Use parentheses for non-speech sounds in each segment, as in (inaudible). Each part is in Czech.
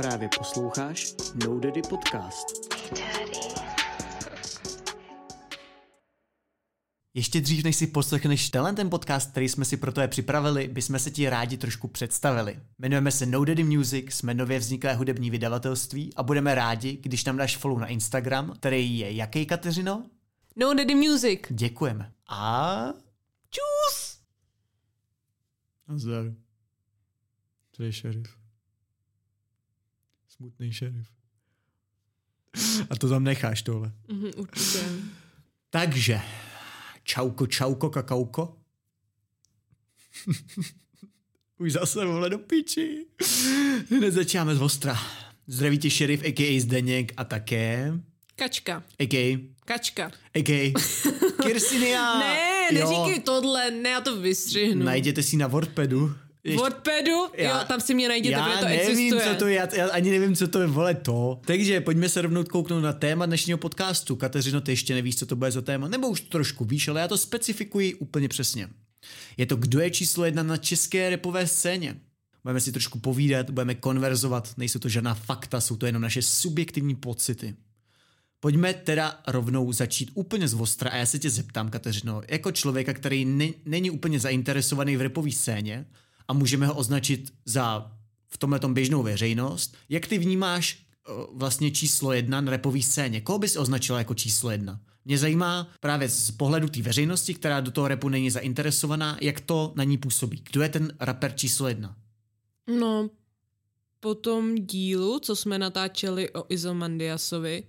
Právě posloucháš No Daddy Podcast. Ještě dřív, než si poslechneš tenhle ten podcast, který jsme si pro tebe připravili, bychom se ti rádi trošku představili. Jmenujeme se No Daddy Music, jsme nově vzniklé hudební vydavatelství a budeme rádi, když nám dáš follow na Instagram, který je jaký, Kateřino? No Daddy Music. Děkujeme. A... Čus! Nazdar. To je šerif. Smutný šerif. A to tam necháš tohle. Mhm, určitě. Takže, čauko, čauko, kakauko. (laughs) Už zase vole do piči. Hned začínáme z ostra. Zdraví tě šerif, a.k.a. Zdeněk a také, Kačka. a.k.a. Kačka. a.k.a. Kirsinia. (laughs) Ne, neříkej tohle, ne, já to vystřihnu. Najděte si na WordPadu. Ještě- Wordpadu? Já- jo, tam si mě najděte, já protože to nevím, existuje. co to je, já, já ani nevím, co to je, vole, to. Takže pojďme se rovnou kouknout na téma dnešního podcastu. Kateřino, ty ještě nevíš, co to bude za téma, nebo už trošku víš, ale já to specifikuji úplně přesně. Je to, kdo je číslo jedna na české repové scéně. Budeme si trošku povídat, budeme konverzovat, nejsou to žádná fakta, jsou to jenom naše subjektivní pocity. Pojďme teda rovnou začít úplně z ostra a já se tě zeptám, Kateřino, jako člověka, který ne, není úplně zainteresovaný v repové scéně a můžeme ho označit za v tomhle běžnou veřejnost, jak ty vnímáš eh, vlastně číslo jedna na repové scéně? Koho bys označila jako číslo jedna? Mě zajímá právě z pohledu té veřejnosti, která do toho repu není zainteresovaná, jak to na ní působí. Kdo je ten rapper číslo jedna? No, po tom dílu, co jsme natáčeli o Izomandiasovi,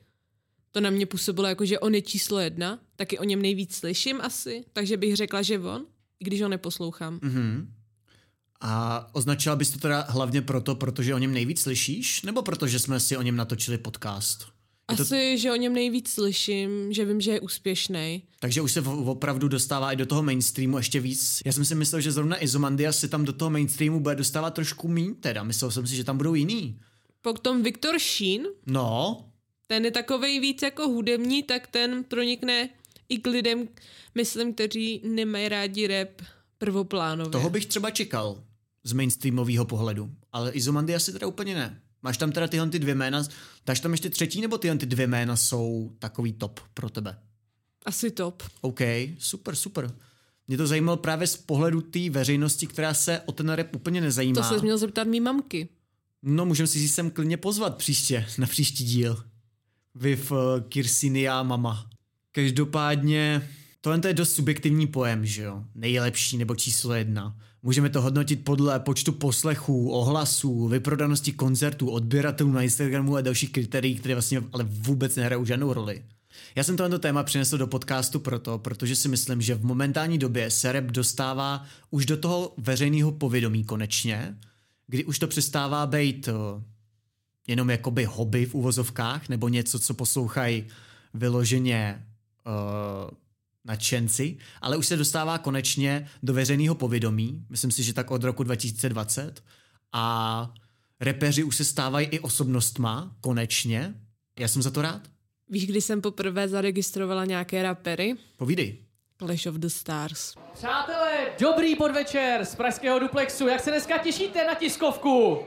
to na mě působilo jako, že on je číslo jedna, taky o něm nejvíc slyším asi, takže bych řekla, že on, i když ho neposlouchám. Mhm. A označila bys to teda hlavně proto, protože o něm nejvíc slyšíš, nebo protože jsme si o něm natočili podcast? Je to, Asi, že o něm nejvíc slyším, že vím, že je úspěšný. takže už se opravdu dostává i do toho mainstreamu ještě víc. Já jsem si myslel, že zrovna Izomandias se tam do toho mainstreamu bude dostávat trošku míň teda. Myslel jsem si, že tam budou jiný. Potom Viktor Sheen, No, ten je takovej víc jako hudební, tak ten pronikne i k lidem, myslím, kteří nemají rádi rap prvoplánově. toho bych třeba čekal z mainstreamového pohledu. Ale Izomandias si teda úplně ne. Máš tam teda tyhle ty dvě jména, dáš tam ještě třetí, nebo tyhle ty dvě jména jsou takový top pro tebe? Asi top. OK, super, super. Mě to zajímalo právě z pohledu té veřejnosti, která se o ten rap úplně nezajímá. To se měl zeptat mý mamky. No, můžeme si ji sem klidně pozvat příště, na příští díl. Viv uh, Kirsinia mama. Každopádně, tohle to je dost subjektivní pojem, že jo? Nejlepší nebo číslo jedna. Můžeme to hodnotit podle počtu poslechů, ohlasů, vyprodanosti koncertů, odběratelů na Instagramu a dalších kritérií, které vlastně ale vůbec nehrajou žádnou roli. Já jsem tohle téma přinesl do podcastu proto, protože si myslím, že v momentální době se rap dostává už do toho veřejného povědomí konečně, kdy už to přestává být eh, jenom jakoby hobby v uvozovkách, nebo něco, co poslouchají vyloženě uh, nadšenci, ale už se dostává konečně do veřejného povědomí, myslím si, že tak od roku 2020 a repeři už se stávají i osobnostma, konečně. Já jsem za to rád. Víš, kdy jsem poprvé zaregistrovala nějaké rapery? Povídej. Clash of the Stars. Přátelé, dobrý podvečer z pražského duplexu. Jak se dneska těšíte na tiskovku?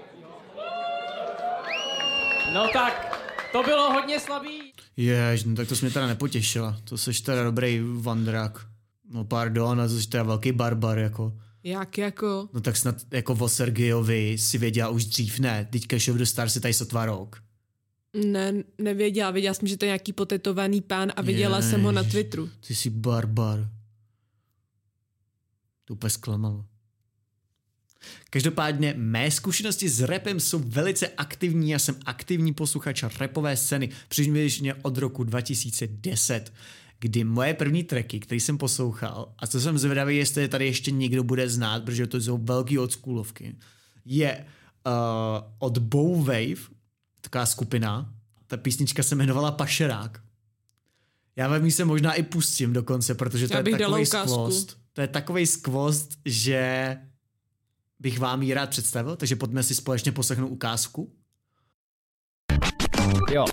No tak, to bylo hodně slabý. Jež, no tak to jsi mě teda nepotěšila. To jsi teda dobrý vandrák. No pardon, a to jsi teda velký barbar, jako. Jak jako? No tak snad jako o Sergejovi si věděla už dřív, ne? Teďka Show the Stars je tady sotva rok. Ne, nevěděla. Věděla jsem, že to je nějaký potetovaný pán a viděla jsem ho na Twitteru. Ty jsi barbar. To úplně zklamalo. Každopádně mé zkušenosti s rapem jsou velice aktivní, já jsem aktivní posluchač rapové scény přibližně od roku 2010, kdy moje první tracky, které jsem poslouchal, a co jsem zvědavý, jestli je tady ještě někdo bude znát, protože to jsou velký oldschoolovky, je uh, od Bow Wave, taková skupina, ta písnička se jmenovala Pašerák. Já vám ji se možná i pustím dokonce, protože to Já je takový skvost. To je takový skvost, že bych vám ji rád představil, takže pojďme si společně poslechnout ukázku. Jo,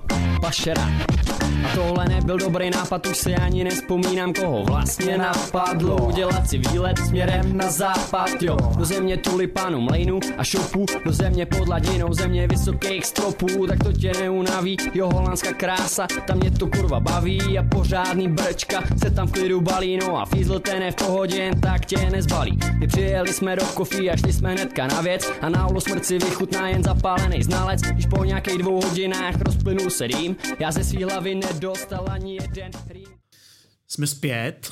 pašerák. A tohle nebyl dobrý nápad, už si ani nespomínám, koho vlastně napadlo. Udělat si výlet směrem na západ, jo. Do země tulipánu, mlejnu a šopu. Do země pod ladinou, země vysokých stropů. Tak to tě neunaví, jo holandská krása. Tam mě to kurva baví a pořádný brčka. Se tam v klidu balí, no a fízl ten je v pohodě, jen tak tě nezbalí. My přijeli jsme do kofí a šli jsme hnedka na věc. A na smrt si vychutná jen zapálený znalec. Když po nějakých dvou hodinách rozplynul se dým stream. Já ze svý hlavy nedostal ani jeden stream. Jsme zpět.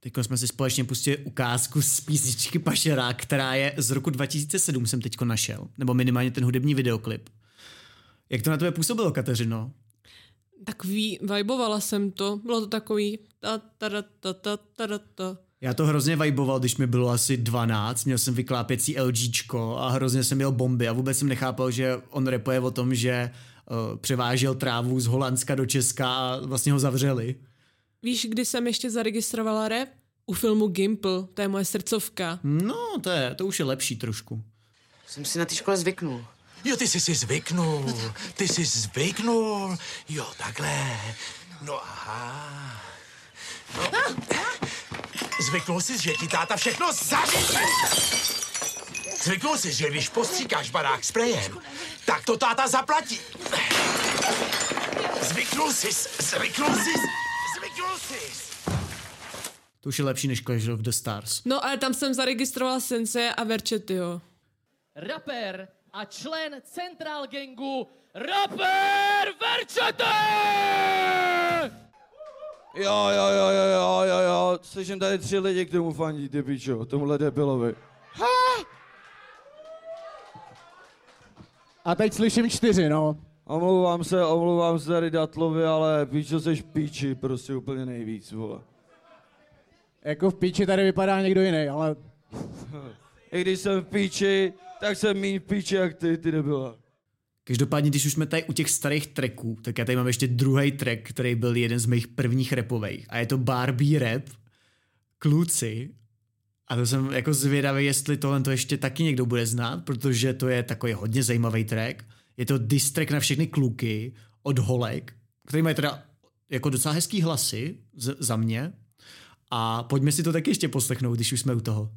Teď jsme si společně pustili ukázku z písničky Pašera, která je z roku 2007, jsem teďko našel. Nebo minimálně ten hudební videoklip. Jak to na tebe působilo, Kateřino? Tak ví, vibovala jsem to. Bylo to takový ta, ta, ta, ta, ta, ta, ta. Já to hrozně vajboval, když mi bylo asi 12, měl jsem vyklápěcí LGčko a hrozně jsem měl bomby a vůbec jsem nechápal, že on repuje o tom, že převážel trávu z Holandska do Česka a vlastně ho zavřeli. Víš, kdy jsem ještě zaregistrovala rap? U filmu Gimple, to je moje srdcovka. No, to, je, to už je lepší trošku. Jsem si na té škole zvyknul. Jo, ty jsi si zvyknul. Ty jsi zvyknul. Jo, takhle. No aha. No. Zvyknul jsi, že ti táta všechno zařídí. Zvyknul jsi, že když postříkáš barák sprejem, tak to táta zaplatí. Zvyknul jsi, zvyknul jsi, zvyknul jsi. To už je lepší než Clash of the Stars. No ale tam jsem zaregistrovala Sense a Verčetyho. Rapper a člen Central Gangu Rapper Verčete! Jo, jo, jo, jo, jo, jo, jo, slyším tady tři lidi, kterému fandí, ty pičo, tomuhle debilovi. A teď slyším čtyři, no. Omlouvám se, omlouvám se tady Datlovi, ale pičo seš píči, prostě úplně nejvíc, vole. Jako v píči tady vypadá někdo jiný, ale I když jsem v píči, tak jsem méně v píči jak ty, ty debila. Každopádně, když už jsme tady u těch starých tracků, tak já tady mám ještě druhý track, který byl jeden z mých prvních repových. A je to Barbie rap, kluci. A to jsem jako zvědavý, jestli tohle to ještě taky někdo bude znát, protože to je takový hodně zajímavý track. Je to diss track na všechny kluky od holek, který mají teda jako docela hezký hlasy z, za mě. A pojďme si to taky ještě poslechnout, když už jsme u toho.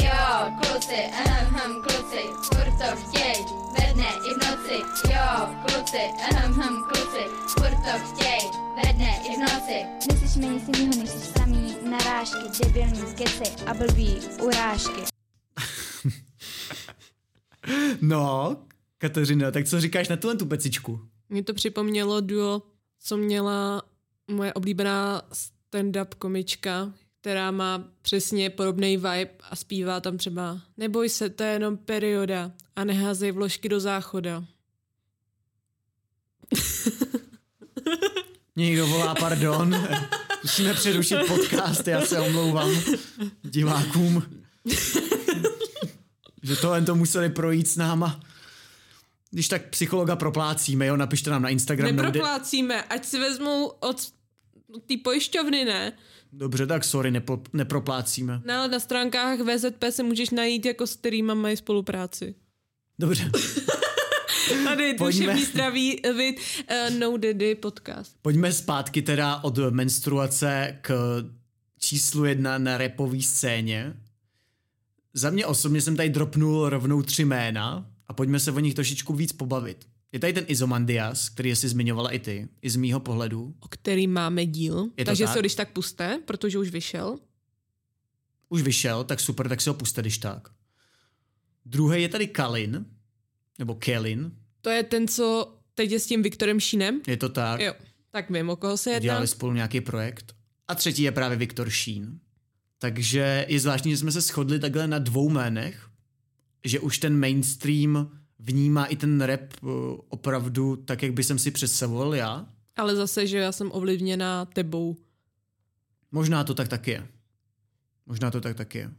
Jo, kluci, ahem, hm, kluci, furt to chtěj, ve dne i v noci. Jo, kluci, ahem, hm, kluci, to chtěj, ve dne i v noci. Neslyšíme nic jiného, než samý narážky, debilní keci a blbý urážky. (laughs) No, Kateřina, tak co říkáš na tuhle tu pecičku? Mně to připomnělo duo, co měla moje oblíbená stand-up komička, která má přesně podobný vibe a zpívá tam třeba Neboj se, to je jenom perioda a neházej vložky do záchoda. (laughs) Někdo volá, pardon. Musíme přerušit podcast, já se omlouvám divákům. že tohle to museli projít s náma. Když tak psychologa proplácíme, jo, napište nám na Instagram. nebo kde- Neproplácíme, ať si vezmou od té pojišťovny, ne? Dobře, tak sorry, nepo, neproplácíme. No, ale na stránkách VZP se můžeš najít jako s kterýma mají spolupráci. Dobře, Tady duševní zdraví vid uh, No Daddy podcast. pojďme zpátky teda od menstruace k číslu jedna na repový scéně. Za mě osobně jsem tady dropnul rovnou tři jména a pojďme se o nich trošičku víc pobavit. Je tady ten Izomandias, který jsi zmiňovala i ty, i z mýho pohledu. O který máme díl. Je Takže tak? se když tak puste, protože už vyšel. Už vyšel, tak super, tak si ho puste, když tak. Druhý je tady Kalin, nebo Kelin, To je ten, co teď je s tím Viktorem Šínem. je to tak. Jo, tak vím, o koho se jedná. Dělali spolu nějaký projekt. A třetí je právě Viktor Sheen. Takže je zvláštní, že jsme se shodli takhle na dvou jménech, že už ten mainstream vnímá i ten rap eh, opravdu tak, jak by jsem si představoval já. Ale zase, že já jsem ovlivněná tebou. Možná to tak taky je. Možná to tak taky je.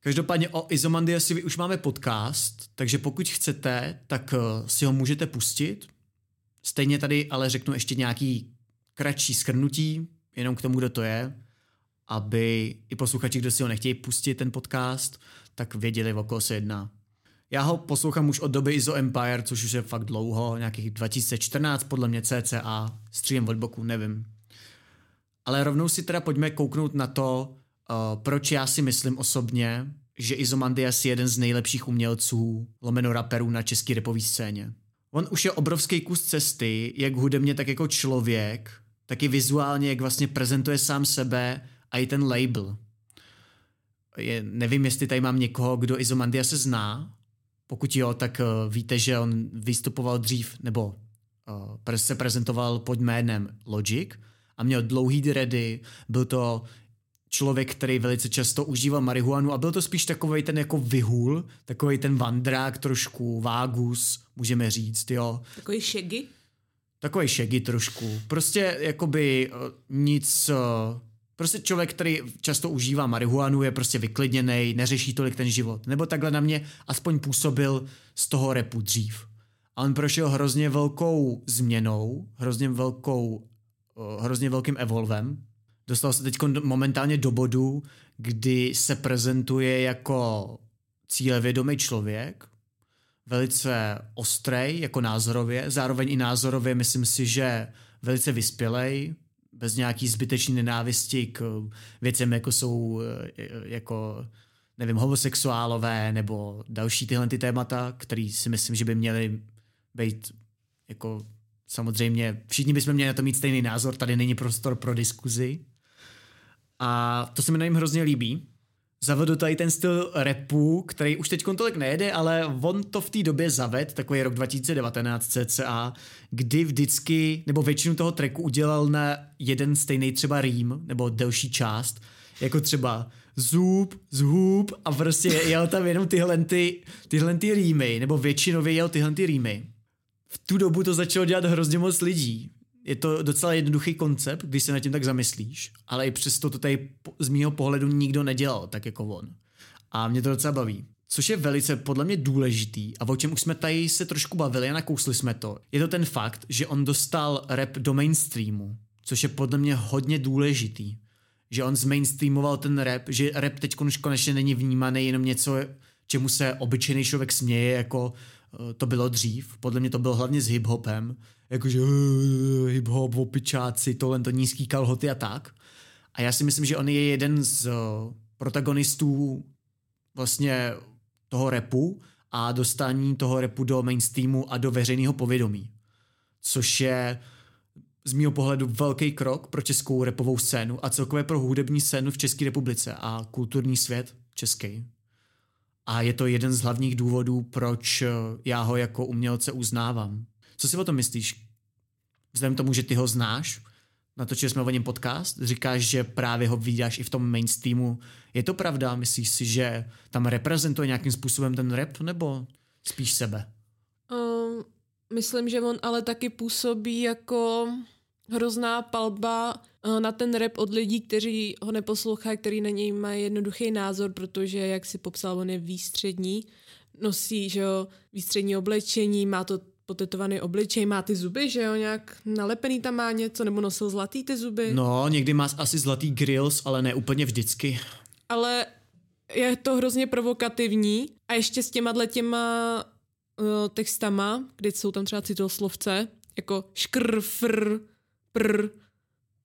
Každopádně o Izomandiasovi už máme podcast, takže pokud chcete, tak eh, si ho můžete pustit. Stejně tady ale řeknu ještě nějaký kratší skrnutí, jenom k tomu, kdo to je, aby i posluchači, kdo si ho nechtějí pustit, ten podcast, tak věděli, o koho se jedná. Já ho poslouchám už od doby Izo Empire, což už je fakt dlouho, nějakých 2014 podle mě CCA, stříjem od boku, nevím. Ale rovnou si teda pojďme kouknout na to, uh, proč já si myslím osobně, že Izomandias je jeden z nejlepších umělců, lomeno raperů na české repové scéně. On už je obrovský kus cesty, jak hudebně, tak jako člověk, tak i vizuálně, jak vlastně prezentuje sám sebe a i ten label. Je, nevím, jestli tady mám někoho, kdo Izomandia se zná. Pokud jo, tak uh, víte, že on vystupoval dřív, nebo uh, se prezentoval pod jménem Logic a měl dlouhý dready, byl to člověk, který velice často užíval marihuanu a byl to spíš takový ten jako vyhul, takový ten vandrák trošku, vágus, můžeme říct, jo. Takový šegy? Takový šegy trošku. Prostě jakoby uh, nic... Uh, prostě člověk, který často užívá marihuanu, je prostě vyklidněný, neřeší tolik ten život. Nebo takhle na mě aspoň působil z toho repu dřív. A on prošel hrozně velkou změnou, hrozně velkou, uh, hrozně velkým evolvem, Dostal se teď momentálně do bodu, kdy se prezentuje jako cílevědomý člověk, velice ostrý jako názorově, zároveň i názorově myslím si, že velice vyspělej, bez nějaký zbytečný nenávisti k věcem, jako jsou e, jako nevím, homosexuálové nebo další tyhle ty témata, které si myslím, že by měly být jako samozřejmě, všichni bychom měli na to mít stejný názor, tady není prostor pro diskuzi, a to se mi na něm hrozně líbí. Zavedl tady ten styl repu, který už teď tolik nejede, ale on to v té době zaved, takový rok 2019 cca, kdy vždycky, nebo většinu toho tracku udělal na jeden stejný třeba rým, nebo delší část, jako třeba zub, zhub a prostě jel tam jenom tyhle, ty, tyhle ty rýmy, nebo většinově jel tyhle ty rýmy. V tu dobu to začalo dělat hrozně moc lidí je to docela jednoduchý koncept, když se na tím tak zamyslíš, ale i přesto to tady z mýho pohledu nikdo nedělal tak jako on. A mě to docela baví. Což je velice podle mě důležitý a o čem už jsme tady se trošku bavili a nakousli jsme to, je to ten fakt, že on dostal rap do mainstreamu, což je podle mě hodně důležitý. Že on zmainstreamoval ten rap, že rap teď už konečně není vnímaný jenom něco, čemu se obyčejný člověk směje, jako eh, to bylo dřív. Podle mě to bylo hlavně s hip-hopem, jakože hip-hop, opičáci, tohle to nízký kalhoty a tak. A já si myslím, že on je jeden z uh, protagonistů vlastně toho repu a dostání toho repu do mainstreamu a do veřejného povědomí. Což je z mého pohledu velký krok pro českou repovou scénu a celkově pro hudební scénu v České republice a kulturní svět český. A je to jeden z hlavních důvodů, proč já ho jako umělce uznávám. Co si o tom myslíš? Vzhledem tomu, že ty ho znáš, natočili jsme o něm podcast, říkáš, že právě ho vidíš i v tom mainstreamu. Je to pravda? Myslíš si, že tam reprezentuje nějakým způsobem ten rap, nebo spíš sebe? Um, myslím, že on ale taky působí jako hrozná palba uh, na ten rap od lidí, kteří ho neposlouchají, který na něj mají jednoduchý názor, protože, jak si popsal, on je výstřední, nosí že jo, výstřední oblečení, má to potetovaný obličej, má ty zuby, že jo, nějak nalepený tam má něco, nebo nosil zlatý ty zuby. No, někdy má asi zlatý grills, ale ne úplně vždycky. Ale je to hrozně provokativní a ještě s těma těma uh, textama, kdy jsou tam třeba citoslovce, jako škr, fr, pr,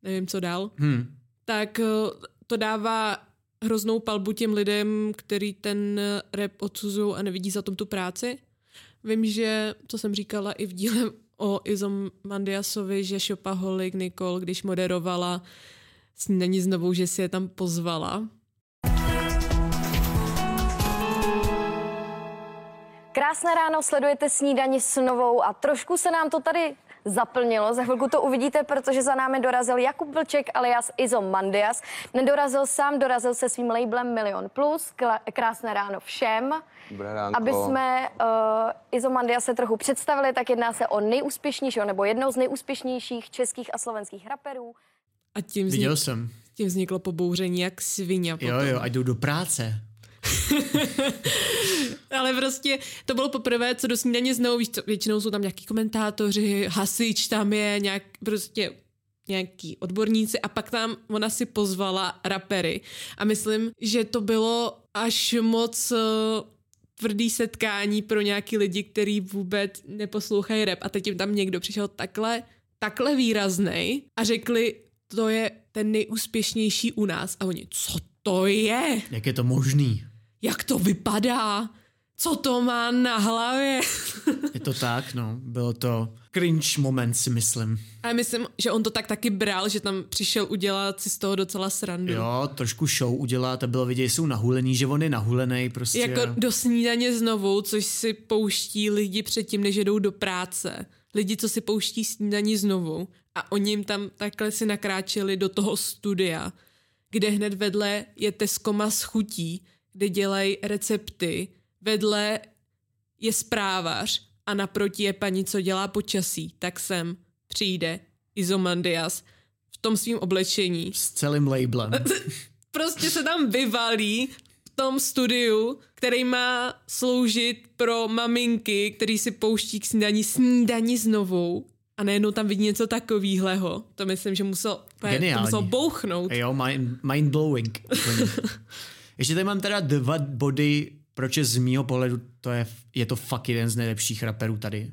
nevím co dál, hmm. tak uh, to dává hroznou palbu těm lidem, který ten rap odsuzují a nevidí za tom tu práci. Vím, že, to jsem říkala i v díle o Izomandiasovi, že Šopaholik Nikol, když moderovala snídaní znovu, že si je tam pozvala. Krásné ráno, sledujete snídani s novou a trošku se nám to tady zaplnilo. Za chvilku to uvidíte, protože za námi dorazil Jakub Vlček alias Izo Mandias. Nedorazil sám, dorazil se svým labelem Milion Plus. Krásné ráno všem. Dobré ránko. Aby jsme uh, Izo Mandias se trochu představili, tak jedná se o nejúspěšnějšího nebo jednou z nejúspěšnějších českých a slovenských raperů. A tím, vznik... Viděl jsem. tím vzniklo pobouření jak svině. Jo, jo, a jdou do práce. (laughs) Ale prostě to bylo poprvé, co do snídaně znovu, víš co, většinou jsou tam nějaký komentátoři, hasič tam je, nějak prostě nějaký odborníci a pak tam ona si pozvala rapery a myslím, že to bylo až moc uh, tvrdý setkání pro nějaký lidi, který vůbec neposlouchají rap a teď jim tam někdo přišel takhle, takhle výraznej a řekli, to je ten nejúspěšnější u nás a oni, co to je? Jak je to možný? Jak to vypadá? Co to má na hlavě? Je to tak, no. Bylo to cringe moment, si myslím. A myslím, že on to tak taky bral, že tam přišel udělat si z toho docela srandu. Jo, trošku show udělat a bylo vidět, že jsou nahulený, že on je nahulený prostě. Jako do snídaně znovu, což si pouští lidi předtím, než jdou do práce. Lidi, co si pouští snídaní znovu a oni jim tam takhle si nakráčeli do toho studia, kde hned vedle je Teskoma s chutí, kde dělají recepty, vedle je zprávař a naproti je paní, co dělá počasí, tak sem přijde Izomandias v tom svým oblečení. S celým labelem. (laughs) prostě se tam vyvalí v tom studiu, který má sloužit pro maminky, který si pouští k snídaní snídaní znovu a najednou tam vidí něco takovýhleho. To myslím, že musel, to musel bouchnout. Jo, mind, mind blowing. (laughs) Ještě tady mám teda dva body, proč je z mýho pohledu to je, je to fakt jeden z nejlepších raperů tady.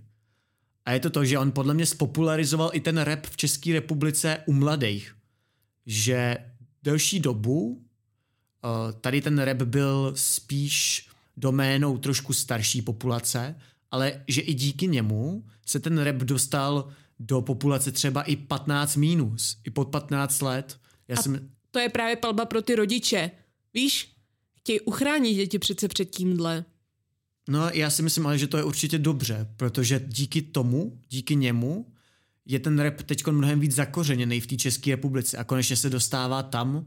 A je to to, že on podle mě spopularizoval i ten rap v České republice u mladých. Že delší dobu uh, tady ten rap byl spíš doménou trošku starší populace, ale že i díky němu se ten rap dostal do populace třeba i 15 minus, i pod 15 let. Já A jsem... to je právě palba pro ty rodiče. Víš, chtějí uchránit děti přece před tímhle. No já si myslím ale, že to je určitě dobře, protože díky tomu, díky němu, je ten rap teď mnohem víc zakořeněný v té České republice a konečně se dostává tam,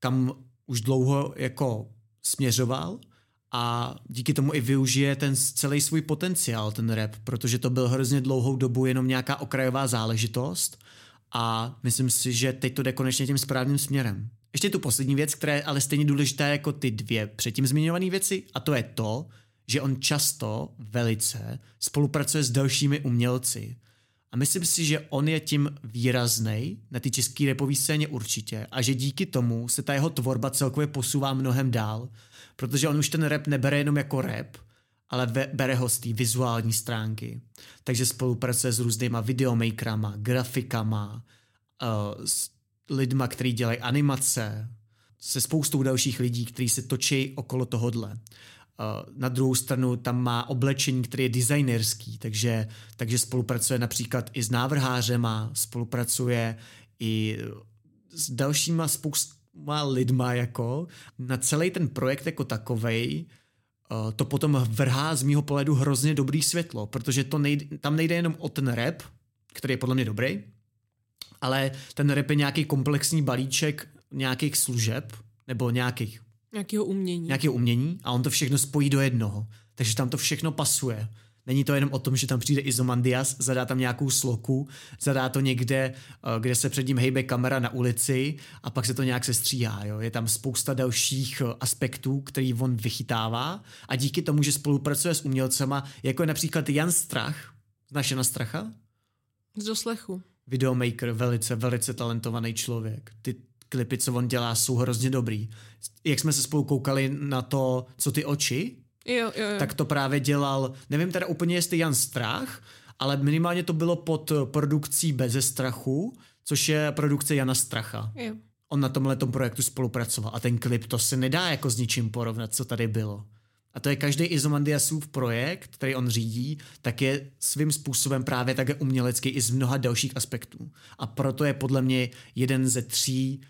kam už dlouho jako směřoval a díky tomu i využije ten celý svůj potenciál, ten rap, protože to byl hrozně dlouhou dobu jenom nějaká okrajová záležitost a myslím si, že teď to jde konečně tím správným směrem. Ještě tu poslední věc, která je ale stejně důležitá jako ty dvě předtím zmiňované věci a to je to, že on často, velice, spolupracuje s dalšími umělci. A myslím si, že on je tím výrazný na té české repové scéně určitě a že díky tomu se ta jeho tvorba celkově posouvá mnohem dál, protože on už ten rap nebere jenom jako rap, ale ve, bere ho z té vizuální stránky. Takže spolupracuje s různýma videomakerama, grafikama, uh, s lidma, kteří dělají animace, se spoustou dalších lidí, kteří se točí okolo tohodle. Uh, na druhou stranu tam má oblečení, které je designerský, takže, takže spolupracuje například i s návrhářema, spolupracuje i s dalšíma spoustama lidma jako na celý ten projekt jako takovej uh, to potom vrhá z mýho pohledu hrozně dobrý světlo, protože to nejde, tam nejde jenom o ten rap, který je podle mě dobrý, ale ten rap je nějaký komplexní balíček nějakých služeb nebo nějakých Nějakého umění. Nějakého umění a on to všechno spojí do jednoho. Takže tam to všechno pasuje. Není to jenom o tom, že tam přijde Izomandias, zadá tam nějakou sloku, zadá to někde, eh, kde se před ním hejbe kamera na ulici a pak se to nějak sestříhá. Jo? Je tam spousta dalších eh, aspektů, který on vychytává a díky tomu, že spolupracuje s umělcema, jako je například Jan Strach, znáš Jana Stracha? Z doslechu. Videomaker, velice, velice talentovaný člověk. Ty klipy, co on dělá, jsou hrozně dobrý. Jak jsme se spolu koukali na to, co ty oči, jo, jo, jo. tak to právě dělal, nevím teda úplně, jestli Jan Strach, ale minimálně to bylo pod produkcí Beze strachu, což je produkce Jana Stracha. Jo. On na tomhle projektu spolupracoval a ten klip to se nedá jako s ničím porovnat, co tady bylo. A to je každý Izomandiasův projekt, který on řídí, tak je svým způsobem právě také umělecký i z mnoha dalších aspektů. A proto je podle mě jeden ze tří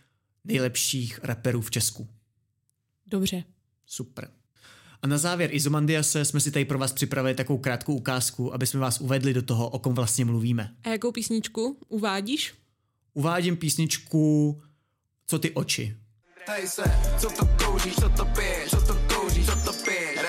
nejlepších rapperů v Česku. Dobře. Super. A na závěr Izomandiase jsme si tady pro vás připravili takovou krátkou ukázku, aby jsme vás uvedli do toho, o kom vlastně mluvíme. A jakou písničku uvádíš? Uvádím písničku Co ty oči. Tady se, co to kouříš, co to piješ, co to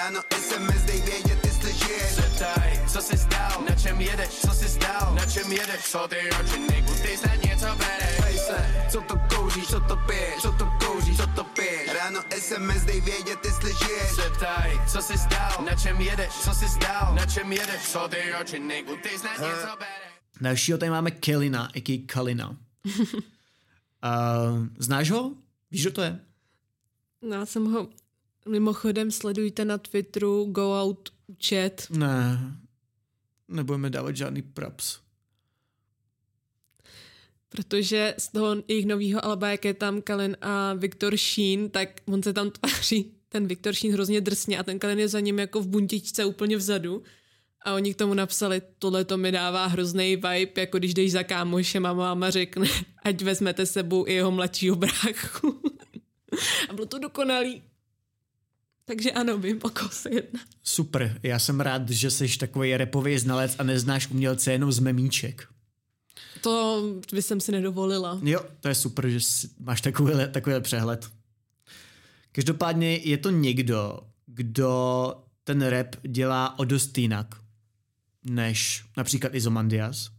Ráno SMS, dej vědět, jestli žiješ. Zeptaj, co jsi zdal, na čem jedeš, co jsi zdal, na čem jedeš, co ty oči, ty snad něco bereš. Tady se, co to kouříš, co to piješ, co to kouříš, co to piješ. Ráno SMS, dej vědět, jestli žiješ. Zeptaj, co jsi zdal, na čem jedeš, co jsi zdal, na čem jedeš, co ty oči, nejku, ty snad něco bereš. Dalšího tady máme Kelina, a.k.a. Kalina. uh, (laughs) znáš ho? Víš, kdo to je? No, já jsem ho Mimochodem sledujte na Twitteru Go Out účet. Ne, nebudeme dávat žádný props. Protože z toho jejich nového alba, jak je tam Kalen a Viktor Sheen, tak on se tam tváří ten Viktor Sheen hrozně drsně a ten Kalen je za ním jako v buntičce úplně vzadu. A oni k tomu napsali, tohle to mi dává hrozný vibe, jako když jdeš za kámošem a máma řekne, ať vezmete sebou i jeho mladšího bráchu. (laughs) a bylo to dokonalý. Takže ano, vím, o koho se jedná. Super, já jsem rád, že jsi takový repový znalec a neznáš umělce jenom z memíček. To by jsem si nedovolila. Jo, to je super, že máš takovýhle, takovýhle přehled. Každopádně je to někdo, kdo ten rap dělá o dost jinak, než například Izomandias.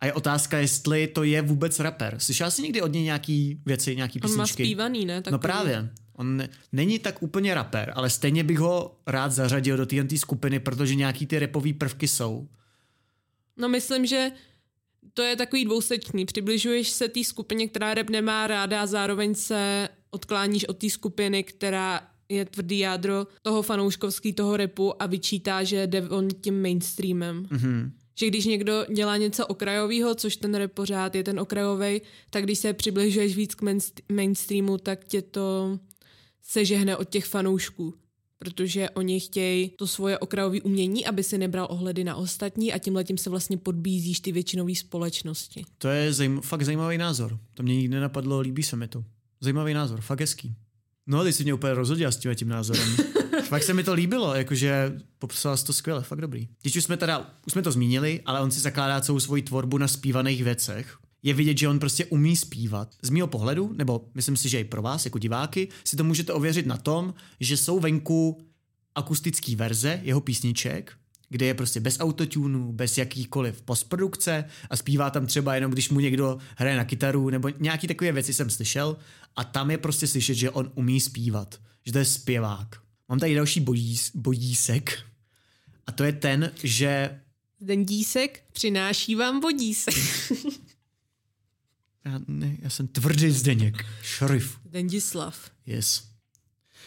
A je otázka, jestli to je vůbec rapper. Slyšel jsi někdy od něj nějaký věci, nějaký písničky? On má zpívaný, ne? Takový. No právě. On není tak úplně rapper, ale stejně bych ho rád zařadil do téhle skupiny, protože nějaký ty repový prvky jsou. No myslím, že to je takový dvousečný. Přibližuješ se té skupině, která rap nemá ráda a zároveň se odkláníš od té skupiny, která je tvrdý jádro toho fanouškovský, toho repu a vyčítá, že jde on tím mainstreamem. Mm-hmm. Že když někdo dělá něco okrajového, což ten rap pořád je ten okrajový, tak když se přibližuješ víc k mainstreamu, tak tě to sežehne od těch fanoušků protože oni chtějí to svoje okrajové umění, aby si nebral ohledy na ostatní a tímhle tím se vlastně podbízíš ty většinové společnosti. To je zajm- fakt zajímavý názor. To mě nikdy nenapadlo, líbí se mi to. Zajímavý názor, fakt hezký. No, ty jsi mě úplně rozhodil s tím, tím názorem. (laughs) fakt se mi to líbilo, jakože popsal jsi to skvěle, fakt dobrý. Teď už jsme teda, už jsme to zmínili, ale on si zakládá celou svoji tvorbu na zpívaných věcech je vidět, že on prostě umí zpívat. Z mého pohledu, nebo myslím si, že i pro vás jako diváky, si to můžete ověřit na tom, že jsou venku akustické verze jeho písniček, kde je prostě bez autotunu, bez jakýkoliv postprodukce a zpívá tam třeba jenom, když mu někdo hraje na kytaru, nebo nějaký takové věci jsem slyšel a tam je prostě slyšet, že on umí zpívat, že to je zpěvák. Mám tady další bodís, bodísek a to je ten, že... Zdendísek přináší vám bodísek. (laughs) Já, ne, já jsem tvrdý Zdeněk, šerif. Dendislav. Yes.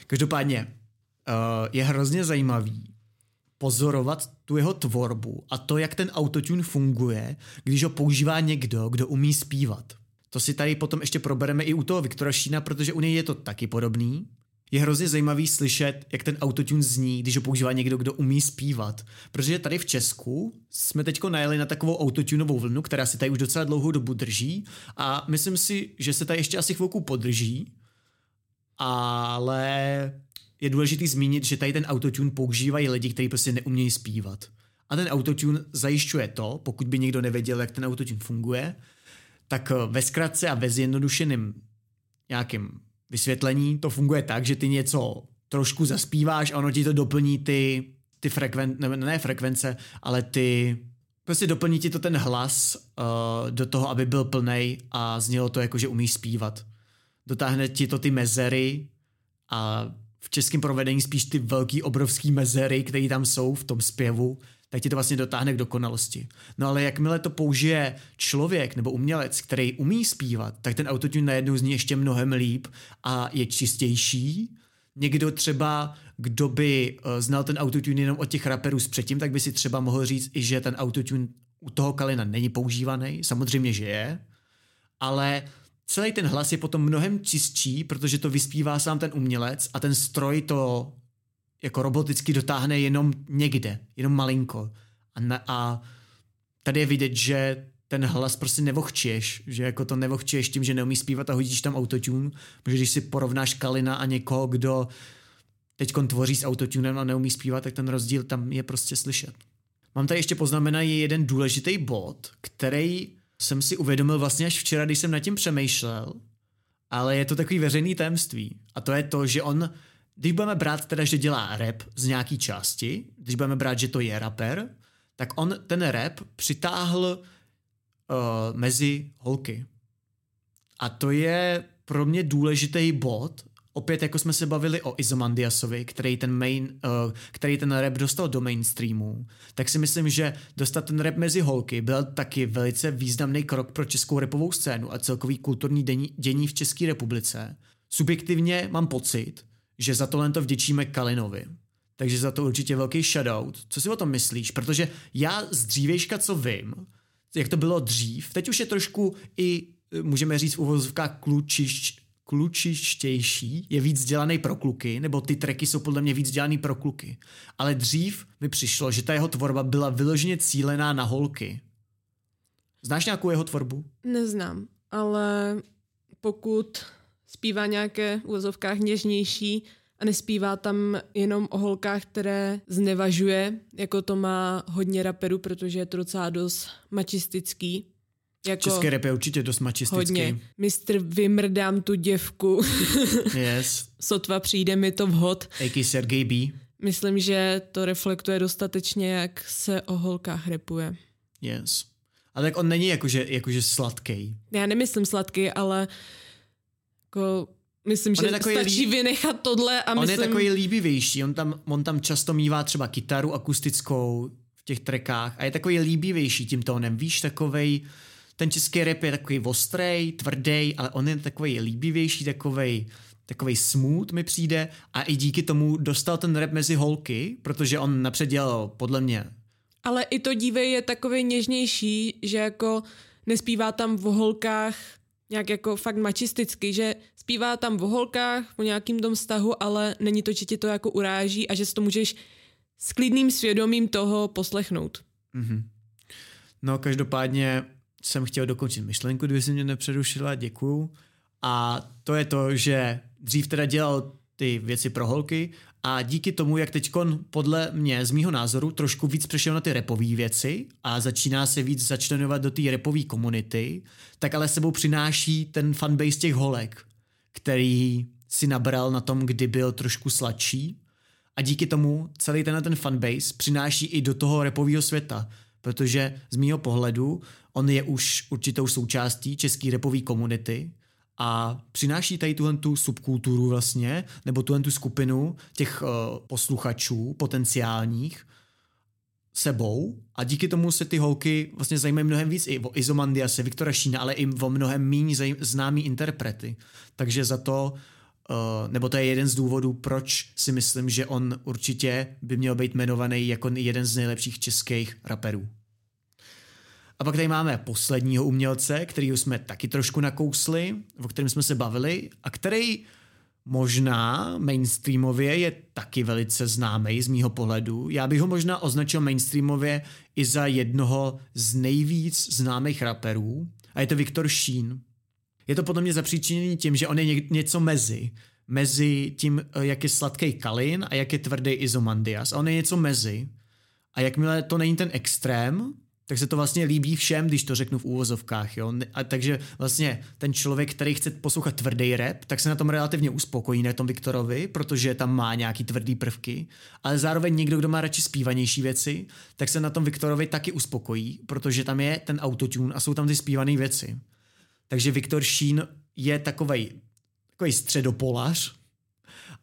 Každopádně uh, je hrozně zajímavý pozorovat tu jeho tvorbu a to, jak ten autotune funguje, když ho používá někdo, kdo umí zpívat. To si tady potom ještě probereme i u toho Viktora Šína, protože u něj je to taky podobný je hrozně zajímavý slyšet, jak ten autotune zní, když ho používá někdo, kdo umí zpívat. Protože tady v Česku jsme teď najeli na takovou autotunovou vlnu, která se tady už docela dlouhou dobu drží a myslím si, že se tady ještě asi chvilku podrží, ale je důležité zmínit, že tady ten autotune používají lidi, kteří prostě neumějí zpívat. A ten autotune zajišťuje to, pokud by někdo nevěděl, jak ten autotune funguje, tak ve zkratce a ve zjednodušeným nějakým vysvětlení to funguje tak, že ty něco trošku zaspíváš a ono ti to doplní ty, ty frekvence, ne, ne frekvence, ale ty, prostě doplní ti to ten hlas uh, do toho, aby byl plnej a znělo to jako, že umíš zpívat. Dotáhne ti to ty mezery a v českém provedení spíš ty velký, obrovský mezery, které tam jsou v tom zpěvu, tak ti to vlastně dotáhne k dokonalosti. No ale jakmile to použije člověk nebo umělec, který umí zpívat, tak ten autotune najednou zní ještě mnohem líp a je čistější. Někdo třeba, kdo by uh, znal ten autotune jenom od těch raperů z předtím, tak by si třeba mohl říct i, že ten autotune u toho Kalina není používaný. Samozřejmě, že je. Ale celý ten hlas je potom mnohem čistší, protože to vyspívá sám ten umělec a ten stroj to jako roboticky dotáhne jenom někde, jenom malinko. A, na, a tady je vidět, že ten hlas prostě nevochčiješ, že jako to nevochčiješ tím, že neumí zpívat a hodíš tam autotune, protože když si porovnáš Kalina a někoho, kdo teď tvoří s autotunem a neumí zpívat, tak ten rozdíl tam je prostě slyšet. Mám tady ještě poznamenaný jeden důležitý bod, který jsem si uvědomil vlastně až včera, když jsem nad tím přemýšlel, ale je to takový veřejný tajemství. A to je to, že on když budeme brát teda, že dělá rap z nějaký části, když budeme brát, že to je rapper, tak on ten rap přitáhl uh, mezi holky. A to je pro mě důležitý bod, opět jako jsme se bavili o Izomandiasovi, který ten, main, uh, který ten rap dostal do mainstreamu, tak si myslím, že dostat ten rap mezi holky byl taky velice významný krok pro českou repovou scénu a celkový kulturní dění, dění v České republice. Subjektivně mám pocit, že za tohle to vděčíme Kalinovi. Takže za to určitě velký shoutout. Co si o tom myslíš? Protože já z dřívějška, co vím, jak to bylo dřív, teď už je trošku i, můžeme říct v uvozovkách, klučišť, klučištější, je víc dělaný pro kluky, nebo ty tracky jsou podle mě víc dělaný pro kluky. Ale dřív mi přišlo, že ta jeho tvorba byla vyloženě cílená na holky. Znáš nějakou jeho tvorbu? Neznám, ale pokud zpívá nějaké v úvozovkách něžnější a nespívá tam jenom o holkách, které znevažuje, jako to má hodně raperů, protože je to docela dost mačistický. Jako Český rap je určitě dost mačistický. Hodně. Mistr, vymrdám tu děvku. (laughs) yes. Sotva přijde mi to vhod. A.k. Sergej B. Myslím, že to reflektuje dostatečně, jak se o holkách repuje. Yes. Ale tak on není jakože, jakože sladký. Já nemyslím sladký, ale jako myslím, on že stačí líb... vynechat tohle a on myslím... je takový líbivější, on tam, on tam často mívá třeba kytaru akustickou v těch trekách a je takový líbivější tím tónem, víš, takovej, ten český rap je takový ostrý, tvrdý, ale on je takový líbivější, takový takový smooth mi přijde a i díky tomu dostal ten rap mezi holky, protože on napřed dělal podle mě ale i to dívej je takový něžnější, že jako nespívá tam o holkách nějak jako fakt mačisticky, že zpívá tam o holkách, o nějakým tom vztahu, ale není to, že ti to jako uráží a že si to můžeš s klidným svědomím toho poslechnout. Mm-hmm. No každopádně jsem chtěl dokončit myšlenku, kdyby si mě nepřerušila, děkuju. A to je to, že dřív teda dělal ty věci pro holky a díky tomu, jak teď podle mě, z mýho názoru, trošku víc přešel na ty repové věci a začíná se víc začlenovat do té repové komunity, tak ale sebou přináší ten fanbase těch holek, který si nabral na tom, kdy byl trošku sladší. A díky tomu celý ten ten fanbase přináší i do toho repového světa, protože z mýho pohledu on je už určitou součástí české repové komunity a přináší tady tuhle tu subkulturu vlastně, nebo tuhle tu skupinu těch uh, posluchačů potenciálních sebou a díky tomu se ty holky vlastně zajímají mnohem víc i o Izomandiase, Viktora Šína, ale i o mnohem méně známý interprety. Takže za to, uh, nebo to je jeden z důvodů, proč si myslím, že on určitě by měl být jmenovaný jako jeden z nejlepších českých raperů. A pak tady máme posledního umělce, který jsme taky trošku nakousli, o kterém jsme se bavili a který možná mainstreamově je taky velice známý z mýho pohledu. Já bych ho možná označil mainstreamově i za jednoho z nejvíc známých raperů a je to Viktor Sheen. Je to podle mě zapříčiněný tím, že on je něco mezi. Mezi tím, jak je sladký Kalin a jak je tvrdý Izomandias. A on je něco mezi. A jakmile to není ten extrém, tak se to vlastně líbí všem, když to řeknu v úvozovkách. Jo? A takže vlastně ten člověk, který chce poslouchat tvrdý rap, tak se na tom relativně uspokojí, na tom Viktorovi, protože tam má nějaký tvrdý prvky, ale zároveň někdo, kdo má radši zpívanější věci, tak se na tom Viktorovi taky uspokojí, protože tam je ten autotune a jsou tam ty zpívané věci. Takže Viktor Sheen je takovej, takovej středopolař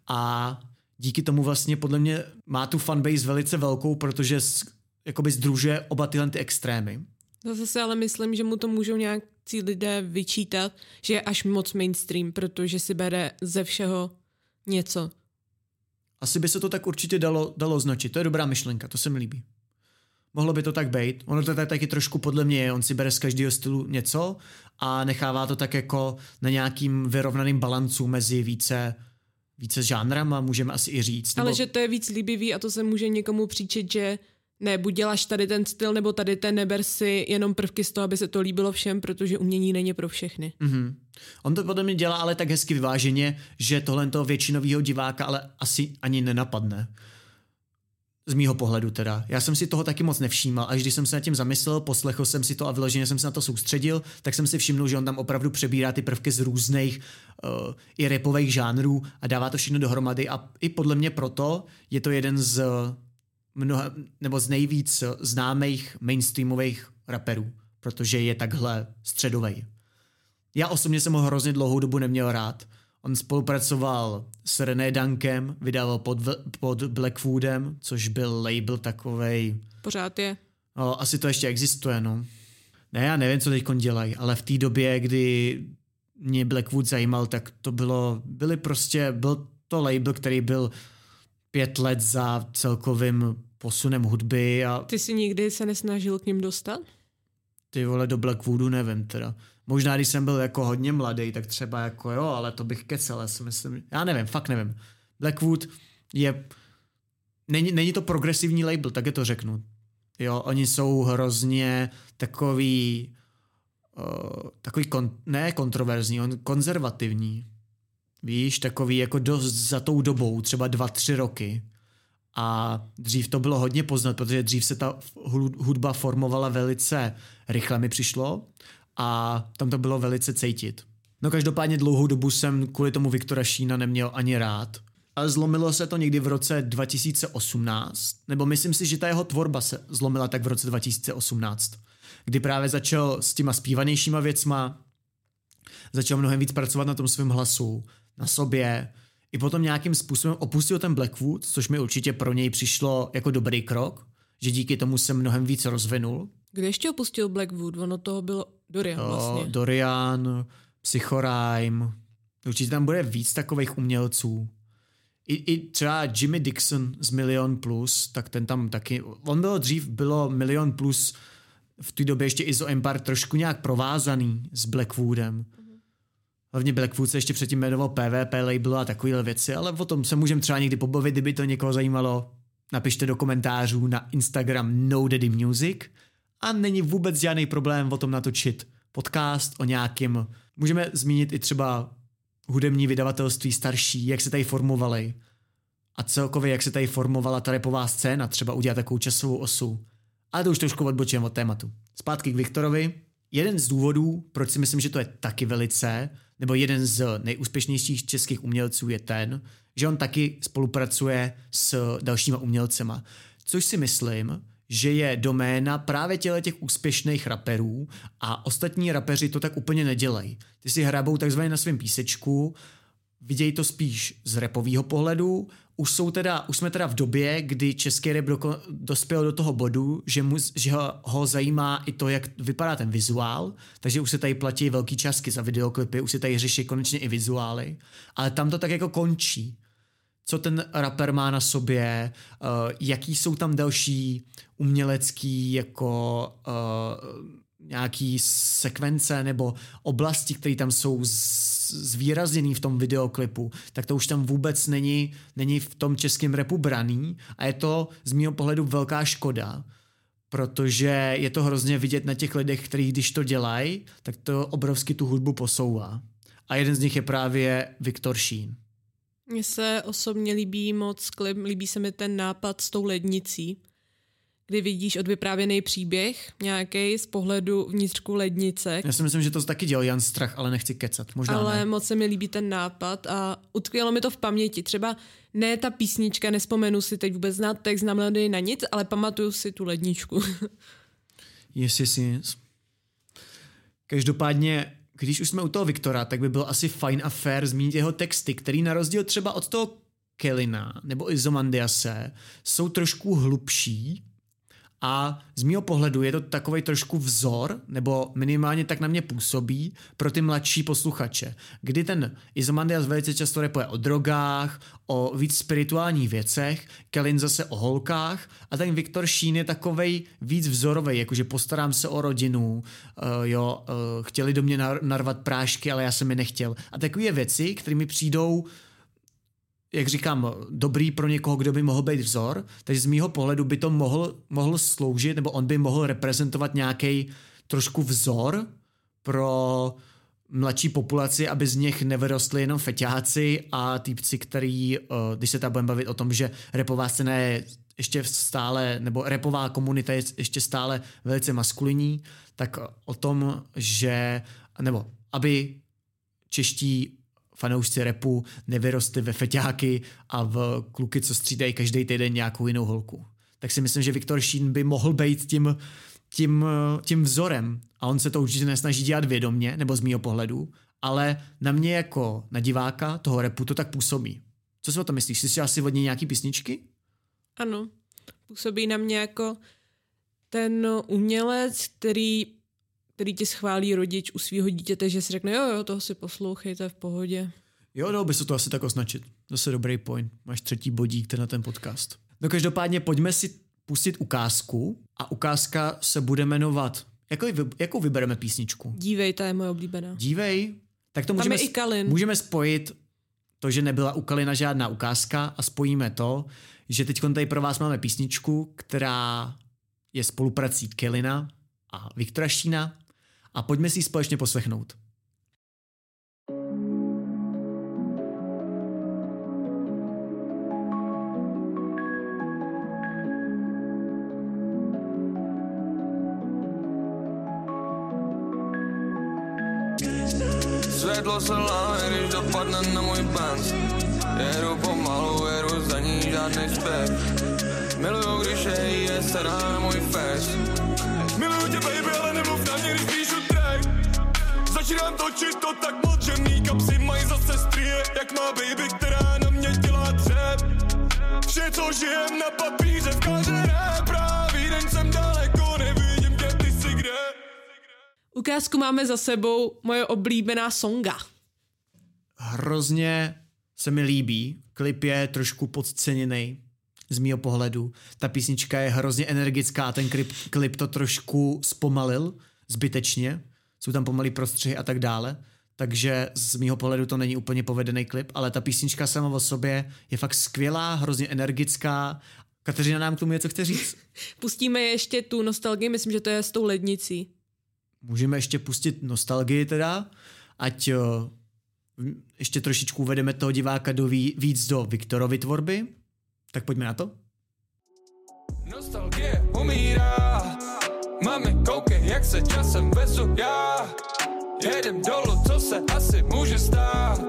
a díky tomu vlastně podle mě má tu fanbase velice velkou, protože jakoby združuje oba tyhle ty extrémy. Zase si ale myslím, že mu to můžou nějaký lidé vyčítat, že je až moc mainstream, protože si bere ze všeho něco. Asi by se to tak určitě dalo, dalo značit. To je dobrá myšlenka, to se mi líbí. Mohlo by to tak být. Ono to taky trošku podle mě je. On si bere z každého stylu něco a nechává to tak jako na nějakým vyrovnaným balancu mezi více více žánrama, můžeme asi i říct. Ale nebo... že to je víc líbivý a to se může někomu příčet, že ne, buď děláš tady ten styl, nebo tady ten, neber si jenom prvky z toho, aby se to líbilo všem, protože umění není pro všechny. Mm-hmm. On to podle mě dělá ale tak hezky vyváženě, že tohle toho většinového diváka ale asi ani nenapadne. Z mýho pohledu teda. Já jsem si toho taky moc nevšímal, až když jsem se nad tím zamyslel, poslechl jsem si to a vyloženě jsem se na to soustředil, tak jsem si všiml, že on tam opravdu přebírá ty prvky z různých uh, i repových žánrů a dává to všechno dohromady a i podle mě proto je to jeden z mnoha, nebo z nejvíc známých mainstreamových raperů, protože je takhle středovej. Já osobně jsem ho hrozně dlouhou dobu neměl rád. On spolupracoval s René Dunkem, vydával pod, pod Blackwoodem, což byl label takovej... Pořád je. No, asi to ještě existuje, no. Ne, já nevím, co teď dělají, ale v té době, kdy mě Blackwood zajímal, tak to bylo, byly prostě, byl to label, který byl pět let za celkovým posunem hudby a Ty si nikdy se nesnažil k ním dostat? ty vole do Blackwoodu nevím teda. Možná, když jsem byl jako hodně mladý, tak třeba jako jo, ale to bych kecel, já si myslím, já nevím, fakt nevím. Blackwood je, není, není to progresivní label, tak je to řeknu. Jo, oni jsou hrozně takový, uh, takový kon, ne kontroverzní, on konzervativní. Víš, takový jako dost za tou dobou, třeba dva, tři roky. A dřív to bylo hodně poznat, protože dřív se ta hudba formovala velice rychle mi přišlo a tam to bylo velice cítit. No každopádně dlouhou dobu jsem kvůli tomu Viktora Šína neměl ani rád. Ale zlomilo se to někdy v roce 2018, nebo myslím si, že ta jeho tvorba se zlomila tak v roce 2018, kdy právě začal s těma zpívanějšíma věcma, začal mnohem víc pracovat na tom svém hlasu, na sobě, i potom nějakým způsobem opustil ten Blackwood, což mi určitě pro něj přišlo jako dobrý krok, že díky tomu se mnohem víc rozvinul. Kde ještě opustil Blackwood? Ono toho bylo Dorian vlastně. Dorian, Psychorime, určitě tam bude víc takových umělců. I, I třeba Jimmy Dixon z Milion Plus, tak ten tam taky, on bylo dřív, bylo Milion Plus v té době ještě Izo Empire trošku nějak provázaný s Blackwoodem. Hlavně Blackwood se ještě předtím jmenoval PvP label a takovéhle věci, ale o tom se můžeme třeba někdy pobavit, kdyby to někoho zajímalo. Napište do komentářů na Instagram No Daddy Music a není vůbec žádný problém o tom natočit podcast o nějakým, můžeme zmínit i třeba hudební vydavatelství starší, jak se tady formovaly a celkově jak se tady formovala ta repová scéna, třeba udělat takovou časovou osu. Ale to už trošku odbočím od tématu. Zpátky k Viktorovi. Jeden z důvodů, proč si myslím, že to je taky velice, nebo jeden z nejúspěšnějších českých umělců je ten, že on taky spolupracuje s dalšíma umělcema. Což si myslím, že je doména právě těle těch úspěšných raperů a ostatní rapeři to tak úplně nedělají. Ty si hrabou takzvaně na svém písečku, vidějí to spíš z repového pohledu, už, jsou teda, už jsme teda v době, kdy český rap dospěl do toho bodu, že, mu, že ho, ho zajímá i to, jak vypadá ten vizuál, takže už se tady platí velký částky za videoklipy, už se tady řeší konečně i vizuály, ale tam to tak jako končí. Co ten rapper má na sobě, uh, jaký jsou tam další umělecký jako uh, nějaký sekvence nebo oblasti, které tam jsou zvýrazněný v tom videoklipu, tak to už tam vůbec není, není v tom českém repu braný a je to z mého pohledu velká škoda, protože je to hrozně vidět na těch lidech, kteří když to dělají, tak to obrovsky tu hudbu posouvá. A jeden z nich je právě Viktor Šín. Mně se osobně líbí moc klip, líbí se mi ten nápad s tou lednicí, kdy vidíš odvyprávěný příběh nějaký z pohledu vnitřku lednice. Já si myslím, že to taky dělal Jan Strach, ale nechci kecat. Možná ale ne. moc se mi líbí ten nápad a utkvělo mi to v paměti. Třeba ne ta písnička, nespomenu si teď vůbec na text, na melodii, na nic, ale pamatuju si tu ledničku. yes, yes, yes. Každopádně, když už jsme u toho Viktora, tak by bylo asi fajn a fair zmínit jeho texty, který na rozdíl třeba od toho Kelina nebo Izomandiase jsou trošku hlubší, a z mého pohledu je to takový trošku vzor, nebo minimálně tak na mě působí, pro ty mladší posluchače, kdy ten Izomandias velice často repuje o drogách, o víc spirituálních věcech, Kelin zase o holkách a ten Viktor Šín je takovej víc vzorový, jakože postarám se o rodinu, uh, jo, uh, chtěli do mě nar- narvat prášky, ale já jsem je nechtěl. A takové věci, které mi přijdou jak říkám, dobrý pro někoho, kdo by mohl být vzor, takže z mýho pohledu by to mohl, mohl sloužit, nebo on by mohl reprezentovat nějaký trošku vzor pro mladší populaci, aby z nich nevyrostli jenom feťáci a týpci, který, když se tam budeme bavit o tom, že repová scéna je ještě stále, nebo repová komunita je ještě stále velice maskulinní, tak o tom, že, nebo aby čeští fanoušci repu nevyrostli ve feťáky a v kluky, co střídají každý týden nějakou jinou holku. Tak si myslím, že Viktor Šín by mohl být tím, tím, tím vzorem a on se to určitě nesnaží dělat vědomně, nebo z mýho pohledu, ale na mě jako na diváka toho repu to tak působí. Co si o to myslíš? Jsi asi od něj nějaký písničky? Ano, působí na mě jako ten umělec, který který ti schválí rodič u svého dítěte, že si řekne, jo, jo, toho si poslouchejte v pohodě. Jo, dalo by se to asi tak označit. Zase dobrý point. Máš třetí bodík na ten podcast. No každopádně pojďme si pustit ukázku a ukázka se bude jmenovat... Jakou, jakou vybereme písničku? Dívej, ta je moje oblíbená. Dívej? Tak to Tam můžeme, můžeme spojit to, že nebyla u Kalina žádná ukázka a spojíme to, že teď tady pro vás máme písničku, která je spoluprací Kelina a Viktora Šína a pojďme si ji společně poslechnout. Světlo se láme, když dopadne na můj Benz Jedu pomalu, jedu za ní žádný spěch Miluju, když je je stará na můj face Miluju tě baby, ale nemluv Začínám točit to tak moc, že mý kapsy mají zase strie Jak má baby, která na mě dělá dřep Vše, co žijem na papíře, vkáže ne Právý den jsem daleko, nevidím tě, ty jsi kde Ukázku máme za sebou moje oblíbená songa. Hrozně se mi líbí, klip je trošku podceněný z mýho pohledu. Ta písnička je hrozně energická a ten klip, klip to trošku zpomalil zbytečně. Jsou tam pomalý prostřihy a tak dále. Takže z mýho pohledu to není úplně povedený klip, ale ta písnička sama o sobě je fakt skvělá, hrozně energická. Kateřina nám k tomu něco chce říct? (laughs) Pustíme ještě tu nostalgii, myslím, že to je s tou lednicí. Můžeme ještě pustit nostalgii teda, ať jo, ještě trošičku uvedeme toho diváka do ví, víc do Viktorovy tvorby. Tak pojďme na to. Nostalgie umírá Mami, koukej, jak se časem vezu. Já Jedem dolů, co se asi může stát.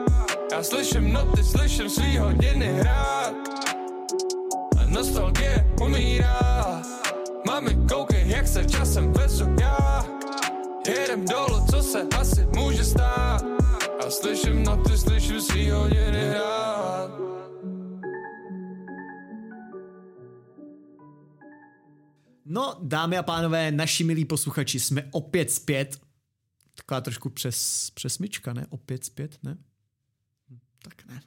Já slyším noty, slyším svý hodiny hrát. A nostalgie umírá. Mami, koukej, jak se časem vezu. Já Jedem dolů, co se asi může stát. A slyším noty, slyším svý hodiny hrát No, dámy a pánové, naši milí posluchači, jsme opět zpět. Taková trošku přes, přesmička, ne? Opět zpět, ne? Hm, Tak ne.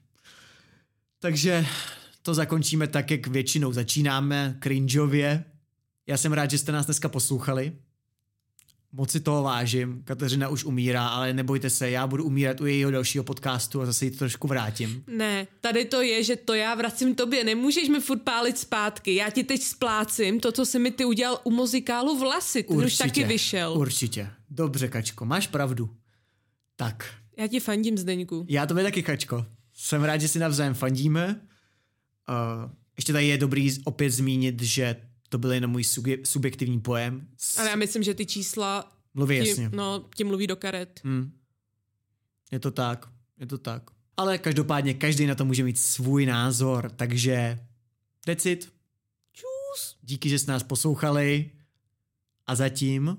Takže to zakončíme tak, jak většinou začínáme, cringeově. Já jsem rád, že jste nás dneska poslouchali. Moc si toho vážím. Kateřina už umírá, ale nebojte se, já budu umírat u jejího dalšího podcastu a zase ji to trošku vrátím. Ne, tady to je, že to já vracím tobě, nemůžeš mi furt pálit zpátky. Já ti teď splácím to, co se mi ty udělal u muzikálu Vlasy, ten už taky vyšel. Určitě. Dobře, Kačko, máš pravdu. Tak, Já ti fandím, Zdeňku. Já tobě taky, Kačko. Jsem rád, že si navzájem fandíme. Uh, ještě tady je dobrý opět zmínit, že to byl jenom můj subje- subjektivní pojem. S- Ale já myslím, že ty čísla Mluví ti, jasně. no, ti mluví do karet. Hmm. Je to tak, je to tak. Ale každopádně každý na to může mít svůj názor, takže decit. Čus. Díky, že jste nás poslouchali. A zatím...